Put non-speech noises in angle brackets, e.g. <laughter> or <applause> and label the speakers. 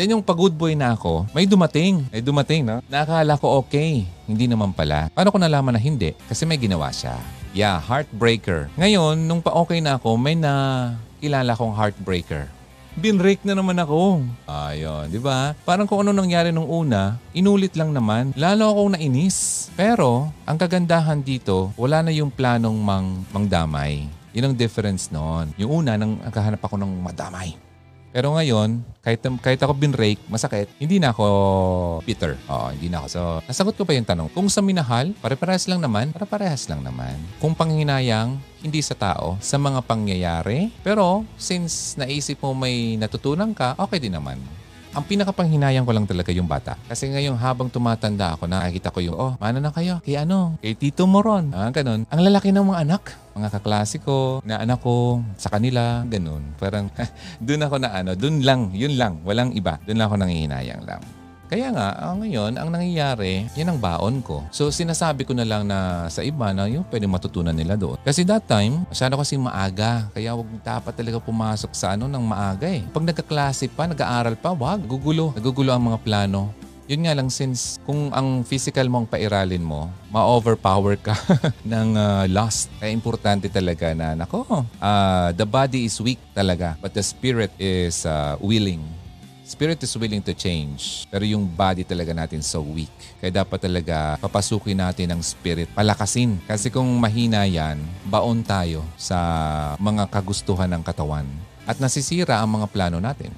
Speaker 1: Then yung pag-good boy na ako, may dumating. May dumating, no? Nakakala ko okay. Hindi naman pala. Paano ko nalaman na hindi? Kasi may ginawa siya. Yeah, heartbreaker. Ngayon, nung pa-okay na ako, may na kilala kong heartbreaker. Binrake na naman ako. Ayun, di ba? Parang kung ano nangyari nung una, inulit lang naman. Lalo akong nainis. Pero, ang kagandahan dito, wala na yung planong mang, mangdamay. Yun ang difference noon. Yung una, nang naghahanap ako ng madamay. Pero ngayon, kahit, kahit ako binrake, masakit, hindi na ako bitter. Oo, hindi na ako. So, nasagot ko pa yung tanong. Kung sa minahal, pare-parehas lang naman, pare-parehas lang naman. Kung panghinayang, hindi sa tao, sa mga pangyayari. Pero, since naisip mo may natutunan ka, okay din naman. Ang pinakapanghinayang ko lang talaga yung bata. Kasi ngayong habang tumatanda ako, nakikita ko yung, oh, mana na kayo? Kay ano? Kay Tito Moron. Ah, ganun. Ang lalaki ng mga anak. Mga kaklase ko, na anak ko, sa kanila, ganun. Parang, <laughs> dun ako na ano, dun lang, yun lang, walang iba. Dun lang ako nangihinayang lang. Kaya nga, ah, ngayon, ang nangyayari, yan ang baon ko. So, sinasabi ko na lang na sa iba na yung pwede matutunan nila doon. Kasi that time, masyado kasi maaga. Kaya wag dapat talaga pumasok sa ano ng maaga eh. Pag nagkaklase pa, nag-aaral pa, wag, gugulo. Nagugulo ang mga plano. Yun nga lang, since kung ang physical mo ang pairalin mo, ma-overpower ka <laughs> ng uh, lust. Kaya importante talaga na, nako, uh, the body is weak talaga, but the spirit is uh, willing. Spirit is willing to change, pero yung body talaga natin so weak. Kaya dapat talaga papasukin natin ang spirit, palakasin. Kasi kung mahina yan, baon tayo sa mga kagustuhan ng katawan at nasisira ang mga plano natin.